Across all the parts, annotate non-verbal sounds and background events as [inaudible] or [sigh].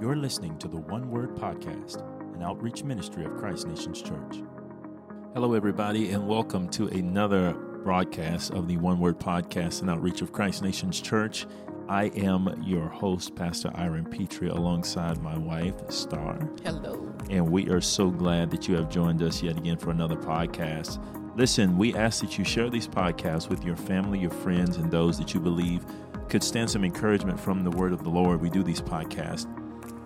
You're listening to the One Word Podcast, an outreach ministry of Christ Nations Church. Hello, everybody, and welcome to another broadcast of the One Word Podcast an Outreach of Christ Nations Church. I am your host, Pastor Aaron Petrie, alongside my wife, Star. Hello. And we are so glad that you have joined us yet again for another podcast. Listen, we ask that you share these podcasts with your family, your friends, and those that you believe could stand some encouragement from the word of the Lord. We do these podcasts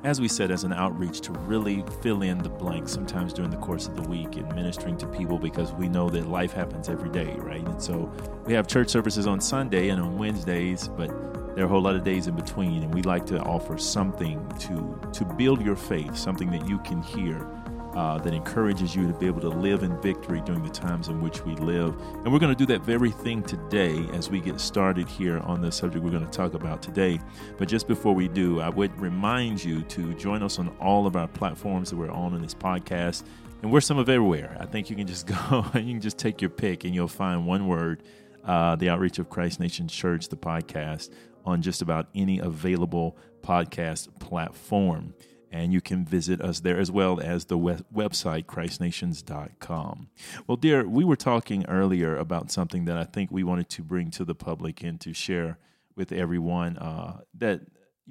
as we said, as an outreach to really fill in the blanks sometimes during the course of the week and ministering to people because we know that life happens every day, right? And so we have church services on Sunday and on Wednesdays, but there are a whole lot of days in between, and we like to offer something to to build your faith, something that you can hear uh, that encourages you to be able to live in victory during the times in which we live. And we're going to do that very thing today as we get started here on the subject we're going to talk about today. But just before we do, I would remind you to join us on all of our platforms that we're on in this podcast. And we're some of everywhere. I think you can just [laughs] go and you can just take your pick and you'll find one word, uh, the Outreach of Christ Nation Church, the podcast, on just about any available podcast platform and you can visit us there as well as the website christnations.com well dear we were talking earlier about something that i think we wanted to bring to the public and to share with everyone uh, that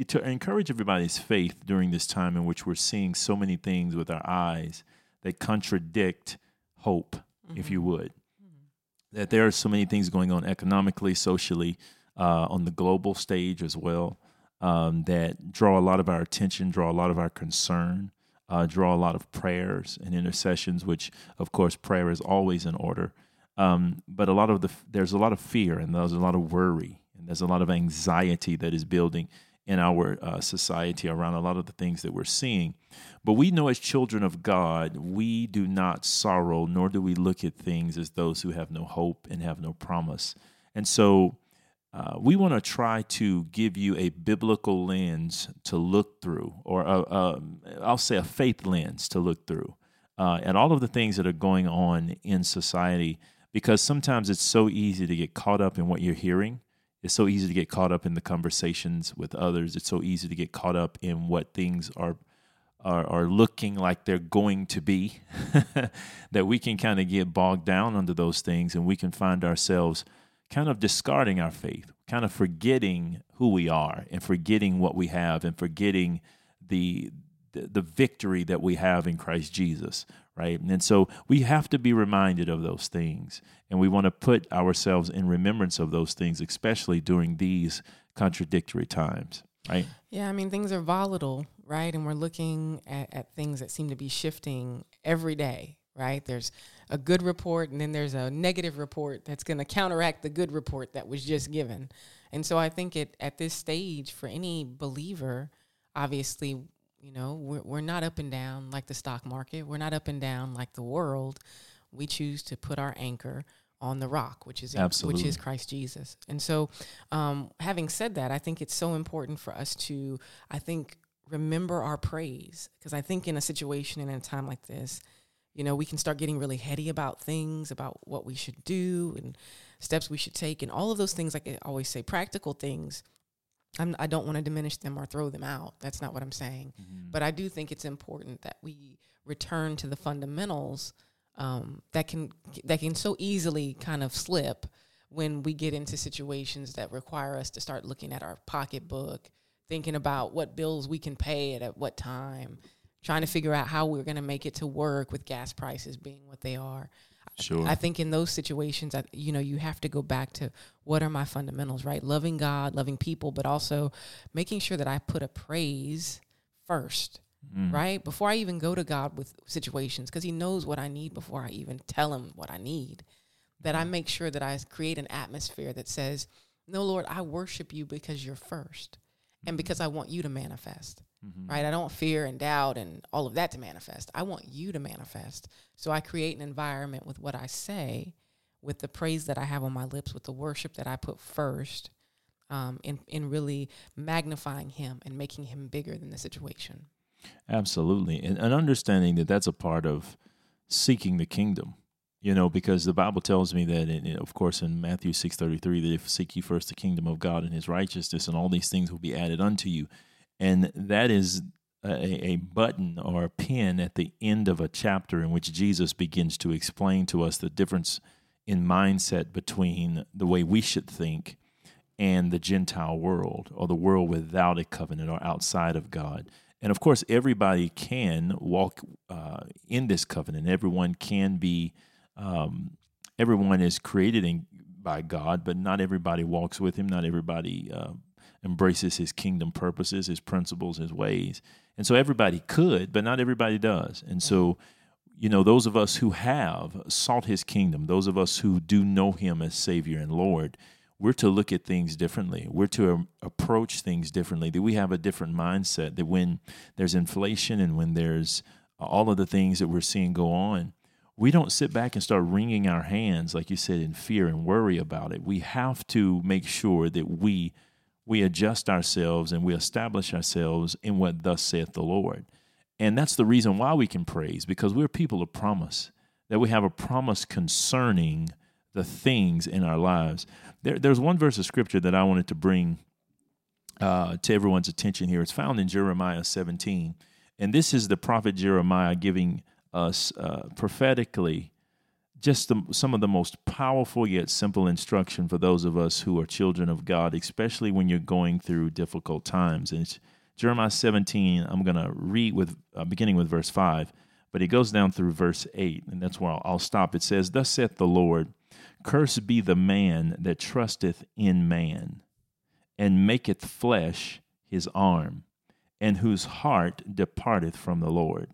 to encourage everybody's faith during this time in which we're seeing so many things with our eyes that contradict hope mm-hmm. if you would mm-hmm. that there are so many things going on economically socially uh, on the global stage as well um, that draw a lot of our attention, draw a lot of our concern, uh, draw a lot of prayers and intercessions. Which, of course, prayer is always in order. Um, but a lot of the there's a lot of fear and there's a lot of worry and there's a lot of anxiety that is building in our uh, society around a lot of the things that we're seeing. But we know as children of God, we do not sorrow, nor do we look at things as those who have no hope and have no promise. And so uh, we want to try to give you a biblical lens to look through, or i will say a faith lens to look through, uh, at all of the things that are going on in society. Because sometimes it's so easy to get caught up in what you're hearing. It's so easy to get caught up in the conversations with others. It's so easy to get caught up in what things are are, are looking like they're going to be [laughs] that we can kind of get bogged down under those things, and we can find ourselves kind of discarding our faith, kind of forgetting who we are and forgetting what we have and forgetting the the, the victory that we have in Christ Jesus, right? And so we have to be reminded of those things and we want to put ourselves in remembrance of those things especially during these contradictory times, right? Yeah, I mean things are volatile, right? And we're looking at, at things that seem to be shifting every day, right? There's a good report and then there's a negative report that's going to counteract the good report that was just given. And so I think it at this stage for any believer, obviously, you know, we're, we're not up and down like the stock market. We're not up and down like the world. We choose to put our anchor on the rock, which is Absolutely. which is Christ Jesus. And so, um, having said that, I think it's so important for us to, I think, remember our praise because I think in a situation and in a time like this, you know, we can start getting really heady about things, about what we should do and steps we should take, and all of those things. Like I always say, practical things. I'm, I do not want to diminish them or throw them out. That's not what I'm saying. Mm-hmm. But I do think it's important that we return to the fundamentals um, that can that can so easily kind of slip when we get into situations that require us to start looking at our pocketbook, thinking about what bills we can pay at, at what time trying to figure out how we're going to make it to work with gas prices being what they are. Sure. I think in those situations, I, you know, you have to go back to what are my fundamentals, right? Loving God, loving people, but also making sure that I put a praise first, mm. right? Before I even go to God with situations, because He knows what I need before I even tell Him what I need. That I make sure that I create an atmosphere that says, No, Lord, I worship you because you're first and because I want you to manifest mm-hmm. right? I don't fear and doubt and all of that to manifest. I want you to manifest. So I create an environment with what I say, with the praise that I have on my lips, with the worship that I put first, um, in, in really magnifying Him and making Him bigger than the situation. Absolutely. And, and understanding that that's a part of seeking the kingdom you know because the bible tells me that in, of course in matthew 6.33 that if seek ye first the kingdom of god and his righteousness and all these things will be added unto you and that is a, a button or a pin at the end of a chapter in which Jesus begins to explain to us the difference in mindset between the way we should think and the Gentile world or the world without a covenant or outside of God. And of course, everybody can walk uh, in this covenant. Everyone can be, um, everyone is created in, by God, but not everybody walks with Him. Not everybody uh, embraces His kingdom purposes, His principles, His ways. And so everybody could, but not everybody does. And so, you know, those of us who have sought His kingdom, those of us who do know Him as Savior and Lord, we're to look at things differently. We're to um, approach things differently. That we have a different mindset. That when there's inflation and when there's uh, all of the things that we're seeing go on, we don't sit back and start wringing our hands, like you said, in fear and worry about it. We have to make sure that we we adjust ourselves and we establish ourselves in what thus saith the Lord. And that's the reason why we can praise, because we're people of promise, that we have a promise concerning the things in our lives. There, there's one verse of scripture that I wanted to bring uh, to everyone's attention here. It's found in Jeremiah 17. And this is the prophet Jeremiah giving us uh, prophetically just the, some of the most powerful yet simple instruction for those of us who are children of God, especially when you're going through difficult times. And Jeremiah 17. I'm going to read with uh, beginning with verse 5, but it goes down through verse 8, and that's where I'll, I'll stop. It says, Thus saith the Lord, Cursed be the man that trusteth in man, and maketh flesh his arm, and whose heart departeth from the Lord.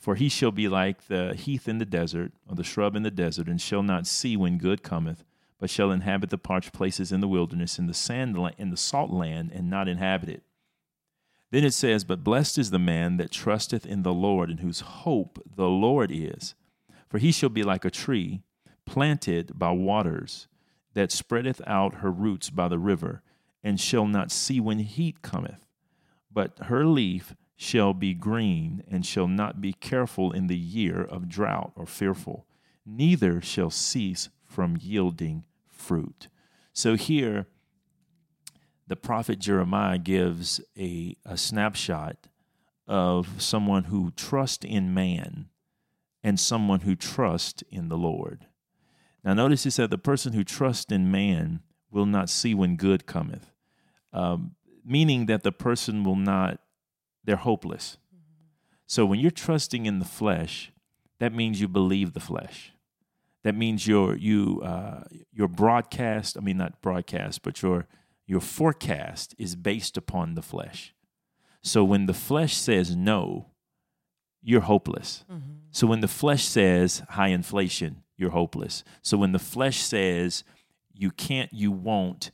For he shall be like the heath in the desert, or the shrub in the desert, and shall not see when good cometh, but shall inhabit the parched places in the wilderness, in the sand in the salt land, and not inhabit it. Then it says, But blessed is the man that trusteth in the Lord, in whose hope the Lord is. For he shall be like a tree planted by waters, that spreadeth out her roots by the river, and shall not see when heat cometh, but her leaf shall be green, and shall not be careful in the year of drought or fearful, neither shall cease from yielding fruit. So here, the prophet Jeremiah gives a, a snapshot of someone who trusts in man and someone who trusts in the Lord. Now, notice he said, The person who trusts in man will not see when good cometh, um, meaning that the person will not they're hopeless. Mm-hmm. So when you're trusting in the flesh, that means you believe the flesh. That means your you uh, your broadcast. I mean, not broadcast, but your your forecast is based upon the flesh. So when the flesh says no, you're hopeless. Mm-hmm. So when the flesh says high inflation, you're hopeless. So when the flesh says you can't, you won't,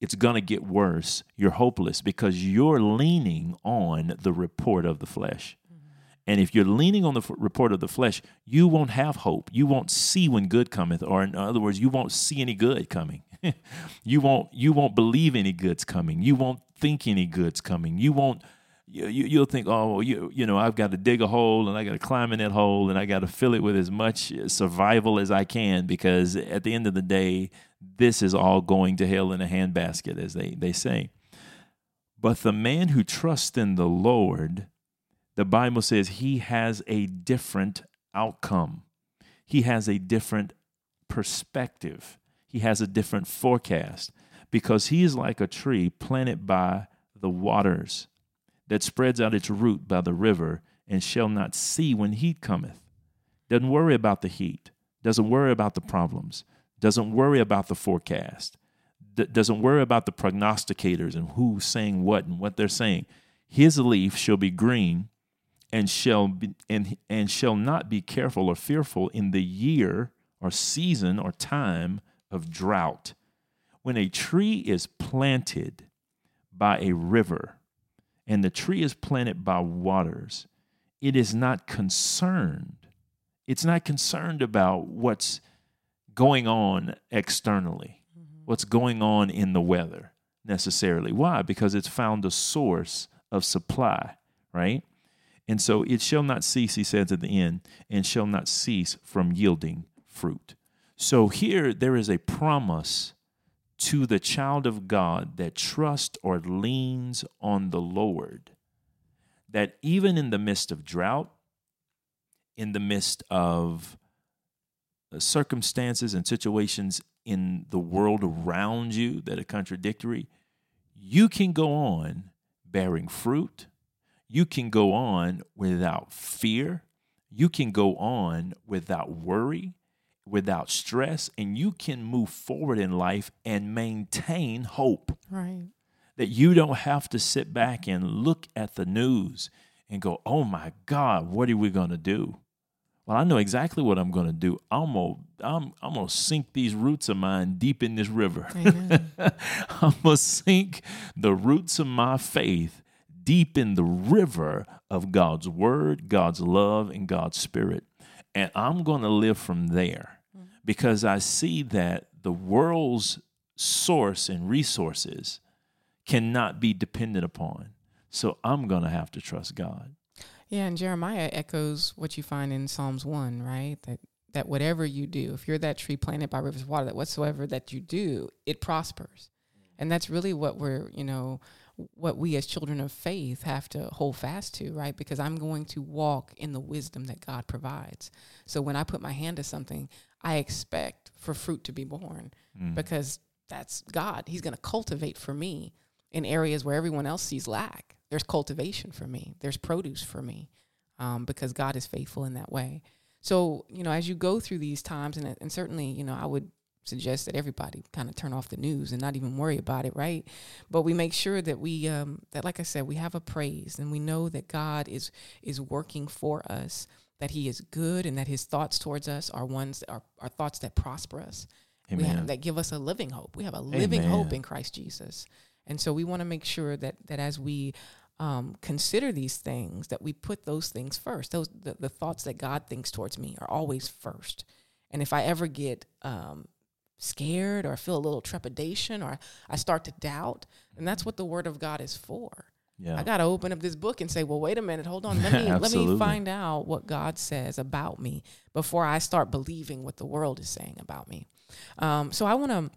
it's going to get worse, you're hopeless because you're leaning on the report of the flesh. Mm-hmm. And if you're leaning on the f- report of the flesh, you won't have hope. You won't see when good cometh, or in other words, you won't see any good coming. [laughs] you won't you won't believe any good's coming. You won't think any good's coming. You won't you, you will think, oh, you you know, I've got to dig a hole and I got to climb in that hole and I got to fill it with as much survival as I can because at the end of the day, this is all going to hell in a handbasket, as they, they say. But the man who trusts in the Lord, the Bible says he has a different outcome. He has a different perspective. He has a different forecast because he is like a tree planted by the waters that spreads out its root by the river and shall not see when heat cometh. Doesn't worry about the heat, doesn't worry about the problems, doesn't worry about the forecast, d- doesn't worry about the prognosticators and who's saying what and what they're saying. His leaf shall be green and shall be, and, and shall not be careful or fearful in the year or season or time of drought. When a tree is planted by a river, and the tree is planted by waters, it is not concerned. It's not concerned about what's going on externally, mm-hmm. what's going on in the weather necessarily. Why? Because it's found a source of supply, right? And so it shall not cease, he says at the end, and shall not cease from yielding fruit. So here there is a promise to the child of God that trusts or leans on the Lord that even in the midst of drought, in the midst of uh, circumstances and situations in the world around you that are contradictory, you can go on bearing fruit. You can go on without fear. You can go on without worry, without stress, and you can move forward in life and maintain hope. Right. That you don't have to sit back and look at the news and go, oh my God, what are we going to do? Well, I know exactly what I'm going to do. I'm going to I'm, I'm to sink these roots of mine deep in this river. [laughs] I'm going to sink the roots of my faith deep in the river of God's word, God's love, and God's spirit. And I'm going to live from there. Because I see that the world's source and resources cannot be dependent upon. So I'm going to have to trust God. Yeah, and Jeremiah echoes what you find in Psalms 1, right? That that whatever you do, if you're that tree planted by rivers of water, that whatsoever that you do, it prospers. And that's really what we're, you know, what we as children of faith have to hold fast to, right? Because I'm going to walk in the wisdom that God provides. So when I put my hand to something, I expect for fruit to be born mm. because that's God. He's going to cultivate for me in areas where everyone else sees lack. There's cultivation for me, there's produce for me um, because God is faithful in that way. So, you know, as you go through these times, and, and certainly, you know, I would suggest that everybody kind of turn off the news and not even worry about it, right? But we make sure that we um, that, like I said, we have a praise and we know that God is is working for us, that He is good, and that His thoughts towards us are ones that are, are thoughts that prosper us, have, that give us a living hope. We have a living Amen. hope in Christ Jesus, and so we want to make sure that that as we um, consider these things, that we put those things first. Those the, the thoughts that God thinks towards me are always first. And if I ever get um, scared or feel a little trepidation or I start to doubt, and that's what the word of God is for. Yeah. I got to open up this book and say, "Well, wait a minute, hold on. Let me [laughs] let me find out what God says about me before I start believing what the world is saying about me." Um, so I want to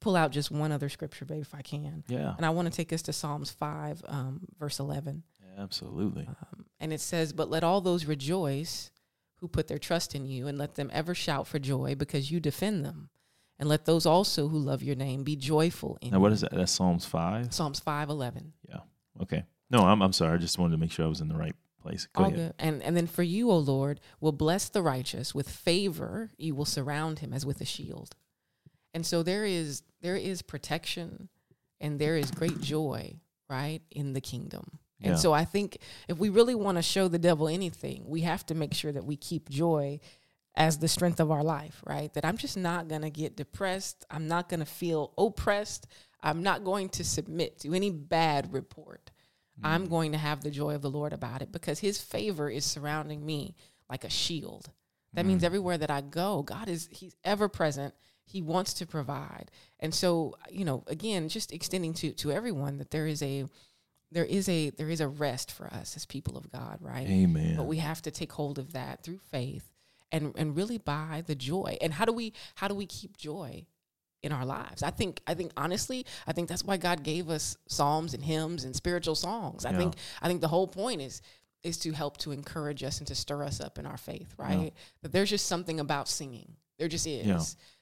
pull out just one other scripture, babe, if I can. Yeah. And I want to take us to Psalms five, um, verse eleven. Yeah, absolutely. Um, and it says, "But let all those rejoice who put their trust in you, and let them ever shout for joy because you defend them." And let those also who love your name be joyful in now what is that that's psalms 5 psalms 5 11 yeah okay no i'm, I'm sorry i just wanted to make sure i was in the right place Go All ahead. good. And, and then for you, O Lord, will bless the righteous with favor. You will surround him as with a shield. And so there is there is protection and there is great joy, right, in the kingdom. And yeah. so I think if we really want to show the devil anything, we have to make sure that we keep joy as the strength of our life, right? That I'm just not going to get depressed. I'm not going to feel oppressed. I'm not going to submit to any bad report. Mm. I'm going to have the joy of the Lord about it because his favor is surrounding me like a shield. That mm. means everywhere that I go, God is he's ever present. He wants to provide. And so, you know, again, just extending to to everyone that there is a there is a there is a rest for us as people of God, right? Amen. But we have to take hold of that through faith and and really by the joy. And how do we how do we keep joy in our lives? I think I think honestly, I think that's why God gave us psalms and hymns and spiritual songs. I yeah. think I think the whole point is is to help to encourage us and to stir us up in our faith, right? Yeah. But there's just something about singing. There just is yeah.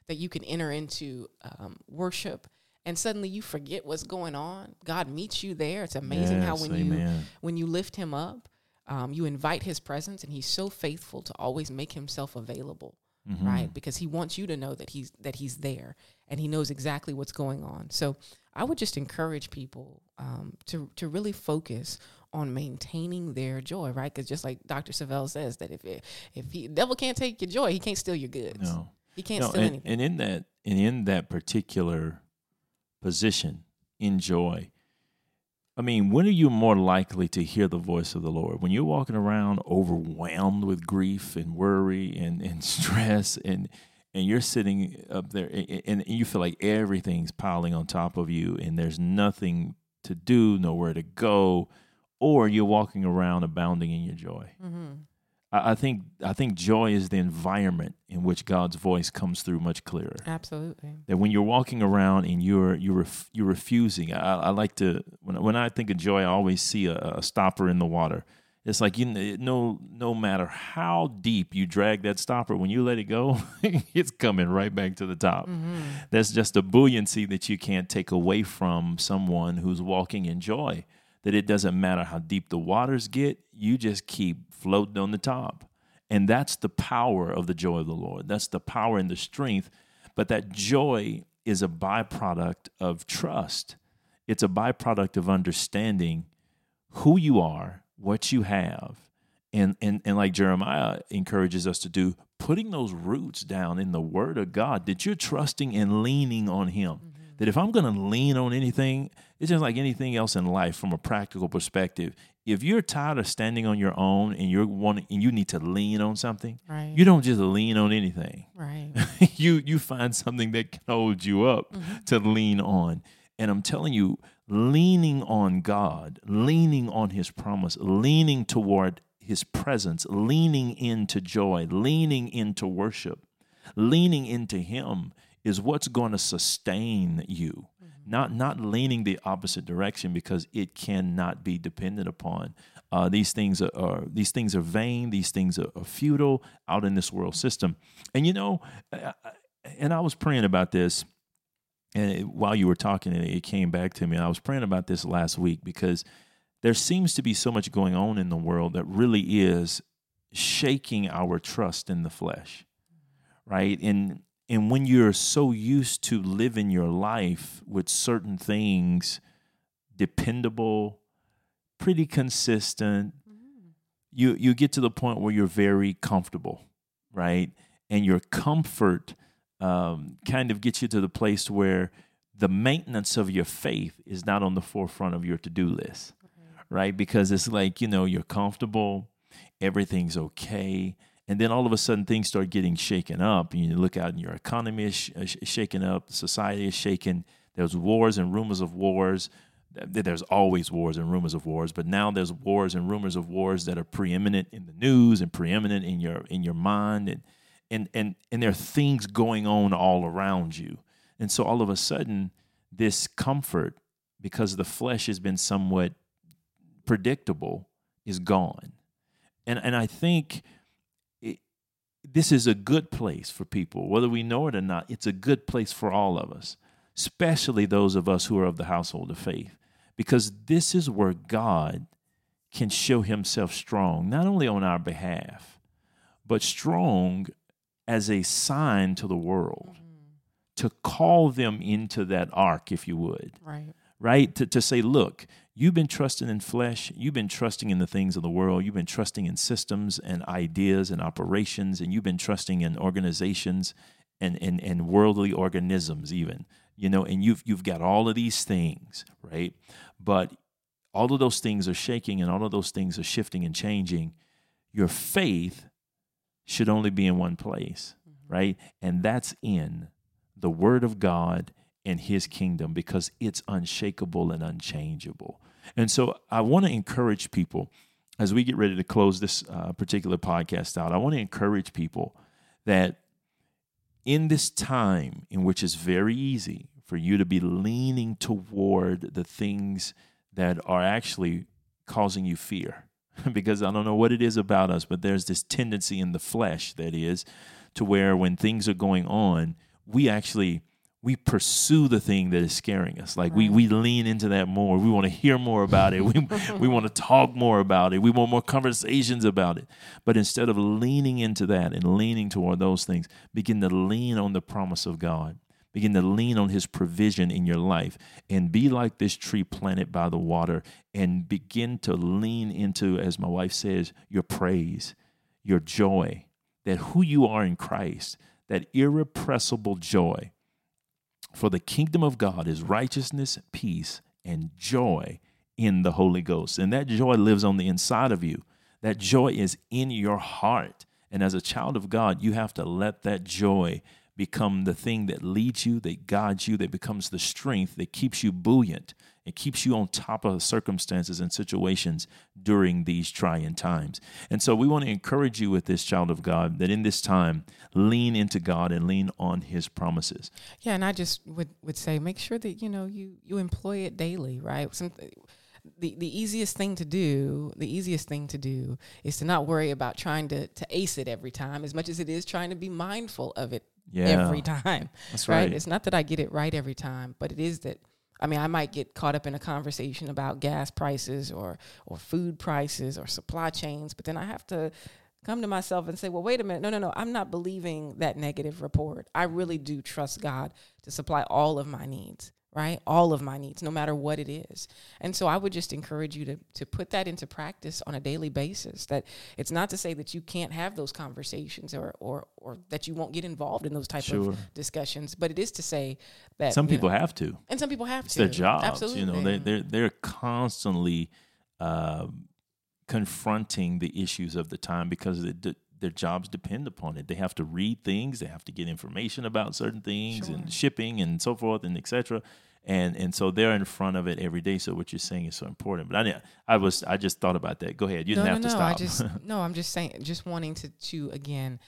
that you can enter into um, worship and suddenly you forget what's going on. God meets you there. It's amazing yes, how when amen. you when you lift him up, um, you invite his presence, and he's so faithful to always make himself available, mm-hmm. right? Because he wants you to know that he's that he's there and he knows exactly what's going on. So I would just encourage people um, to to really focus on maintaining their joy, right? Because just like Dr. Savelle says, that if it, if he devil can't take your joy, he can't steal your goods. No, he can't no, steal and, anything. And in that and in that particular position in joy, I mean, when are you more likely to hear the voice of the Lord? When you're walking around overwhelmed with grief and worry and, and [laughs] stress and and you're sitting up there and, and you feel like everything's piling on top of you and there's nothing to do, nowhere to go, or you're walking around abounding in your joy. Mm-hmm. I, I think I think joy is the environment in which God's voice comes through much clearer. Absolutely. That when you're walking around and you're you're ref, you're refusing. I, I like to when when I think of joy, I always see a, a stopper in the water. It's like you know, no matter how deep you drag that stopper, when you let it go, [laughs] it's coming right back to the top. Mm-hmm. That's just a buoyancy that you can't take away from someone who's walking in joy. That it doesn't matter how deep the waters get, you just keep floating on the top. And that's the power of the joy of the Lord. That's the power and the strength. But that joy is a byproduct of trust. It's a byproduct of understanding who you are, what you have. And, and, and like Jeremiah encourages us to do, putting those roots down in the word of God, that you're trusting and leaning on Him. Mm-hmm. That if I'm going to lean on anything, it's just like anything else in life from a practical perspective if you're tired of standing on your own and you're wanting and you need to lean on something, right. you don't just lean on anything. Right. [laughs] you you find something that can hold you up mm-hmm. to lean on. And I'm telling you, leaning on God, leaning on his promise, leaning toward his presence, leaning into joy, leaning into worship, leaning into him is what's going to sustain you not not leaning the opposite direction because it cannot be depended upon. Uh, these things are, are, these things are vain. These things are, are, futile out in this world system. And you know, and I was praying about this, and it, while you were talking, it came back to me. I was praying about this last week because there seems to be so much going on in the world that really is shaking our trust in the flesh, right? And and when you're so used to living your life with certain things dependable, pretty consistent, mm-hmm. you you get to the point where you're very comfortable, right? And your comfort um, kind of gets you to the place where the maintenance of your faith is not on the forefront of your to-do list, right? Because it's like you know you're comfortable, everything's okay and then all of a sudden things start getting shaken up. You look out and your economy is sh- shaken up. Society is shaken there's wars and rumors of wars. There's always wars and rumors of wars. But now there's wars and rumors of wars that are preeminent in the news and preeminent in your in your mind. And and and, and there are things going on all around you. And so all of a sudden this comfort because the flesh has been somewhat predictable is gone. And and i think this is a good place for people, whether we know it or not. It's a good place for all of us, especially those of us who are of the household of faith, because this is where God can show himself strong, not only on our behalf, but strong as a sign to the world mm-hmm. to call them into that ark, if you would. Right. Right? To, to say, look, You've been trusting in flesh. You've been trusting in the things of the world. You've been trusting in systems and ideas and operations, and you've been trusting in organizations and, and, and worldly organisms, even. You know, and you've you've got all of these things, right? But all of those things are shaking and all of those things are shifting and changing. Your faith should only be in one place, mm-hmm. right? And that's in the Word of God and His kingdom because it's unshakable and unchangeable. And so I want to encourage people as we get ready to close this uh, particular podcast out. I want to encourage people that in this time in which it's very easy for you to be leaning toward the things that are actually causing you fear. [laughs] because I don't know what it is about us, but there's this tendency in the flesh that is to where when things are going on, we actually we pursue the thing that is scaring us. Like right. we we lean into that more. We want to hear more about it. [laughs] We [laughs] we want to talk more about it. We want more conversations about it. But instead of leaning into that and leaning toward those things, begin to lean on the promise of God. Begin to lean on his provision in your life and be like this tree planted by the water and begin to lean into, as my wife says, your praise, your joy, that who you are in Christ, that irrepressible joy for the kingdom of God is righteousness, peace, and joy in the Holy Ghost. And that joy lives on the inside of you. That joy is in your heart. And as a child of God, you have to let that joy become the thing that leads you, that guides you, that becomes the strength that keeps you buoyant It keeps you on top of circumstances and situations during these trying times. And so we want to encourage you with this child of God that in this time, lean into God and lean on his promises. Yeah, and I just would, would say make sure that you know you you employ it daily, right? Some, the, the easiest thing to do, the easiest thing to do is to not worry about trying to, to ace it every time as much as it is trying to be mindful of it yeah. every time. That's right. right. It's not that I get it right every time, but it is that I mean, I might get caught up in a conversation about gas prices or or food prices or supply chains, but then I have to come to myself and say, well, wait a minute. No, no, no. I'm not believing that negative report. I really do trust God to supply all of my needs right? All of my needs, no matter what it is. And so I would just encourage you to to put that into practice on a daily basis. That it's not to say that you can't have those conversations or or or that you won't get involved in those type sure. of discussions, but it is to say that some people know, have to, and some people have it's to. Their jobs, absolutely. You know, they they're they're constantly. Uh, confronting the issues of the time because it, their jobs depend upon it. They have to read things, they have to get information about certain things sure. and shipping and so forth and etc. And and so they're in front of it every day. So what you're saying is so important. But I I was I just thought about that. Go ahead. You didn't no, have no, to no. stop. I just [laughs] no. I'm just saying. Just wanting to to again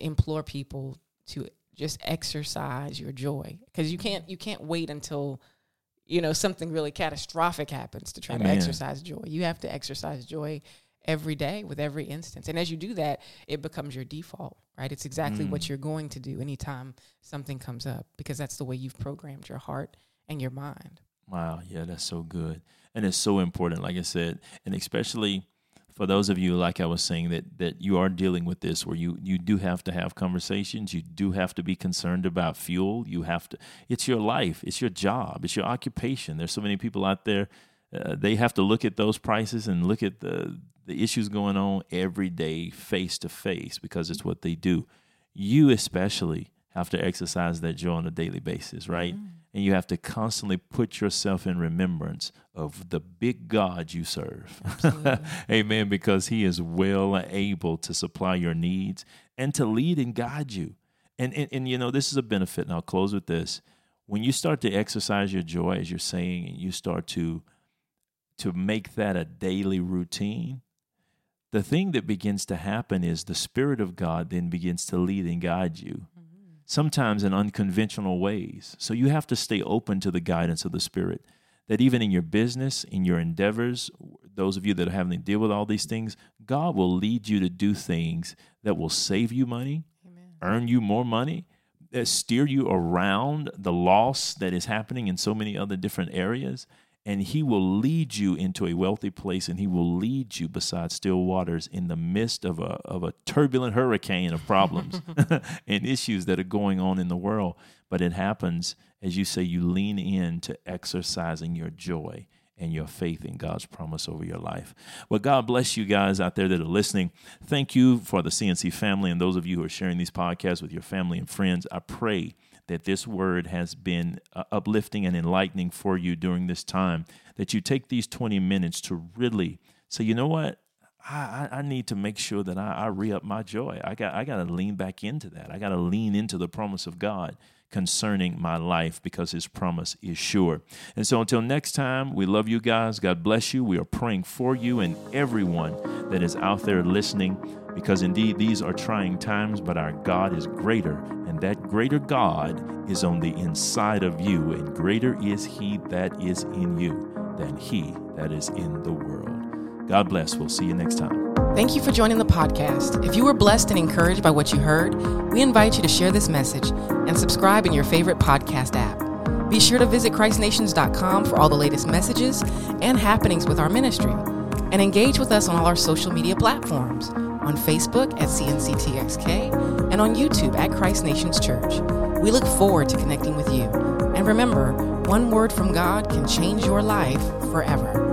implore people to just exercise your joy because you can't you can't wait until you know something really catastrophic happens to try Amen. to exercise joy. You have to exercise joy every day with every instance. And as you do that, it becomes your default, right? It's exactly mm. what you're going to do anytime something comes up because that's the way you've programmed your heart and your mind. Wow, yeah, that's so good. And it's so important like I said, and especially for those of you like I was saying that that you are dealing with this where you you do have to have conversations, you do have to be concerned about fuel, you have to it's your life, it's your job, it's your occupation. There's so many people out there uh, they have to look at those prices and look at the the issues going on every day face to face because it's what they do. You especially have to exercise that joy on a daily basis, right? Mm-hmm. And you have to constantly put yourself in remembrance of the big God you serve. [laughs] Amen. Because He is well able to supply your needs and to lead and guide you. And, and, and you know, this is a benefit, and I'll close with this. When you start to exercise your joy, as you're saying, and you start to to make that a daily routine, the thing that begins to happen is the Spirit of God then begins to lead and guide you, mm-hmm. sometimes in unconventional ways. So you have to stay open to the guidance of the Spirit. That even in your business, in your endeavors, those of you that are having to deal with all these things, God will lead you to do things that will save you money, Amen. earn you more money, steer you around the loss that is happening in so many other different areas and he will lead you into a wealthy place and he will lead you beside still waters in the midst of a, of a turbulent hurricane of problems [laughs] [laughs] and issues that are going on in the world but it happens as you say you lean in to exercising your joy and your faith in God's promise over your life. Well, God bless you guys out there that are listening. Thank you for the CNC family and those of you who are sharing these podcasts with your family and friends. I pray that this word has been uh, uplifting and enlightening for you during this time, that you take these 20 minutes to really say, you know what? I, I need to make sure that I, I re up my joy. I got I got to lean back into that. I got to lean into the promise of God concerning my life because His promise is sure. And so until next time, we love you guys. God bless you. We are praying for you and everyone that is out there listening because indeed these are trying times, but our God is greater, and that greater God is on the inside of you, and greater is He that is in you than He that is in the world. God bless. We'll see you next time. Thank you for joining the podcast. If you were blessed and encouraged by what you heard, we invite you to share this message and subscribe in your favorite podcast app. Be sure to visit ChristNations.com for all the latest messages and happenings with our ministry, and engage with us on all our social media platforms on Facebook at CNCTXK, and on YouTube at Christ Nations Church. We look forward to connecting with you. And remember, one word from God can change your life forever.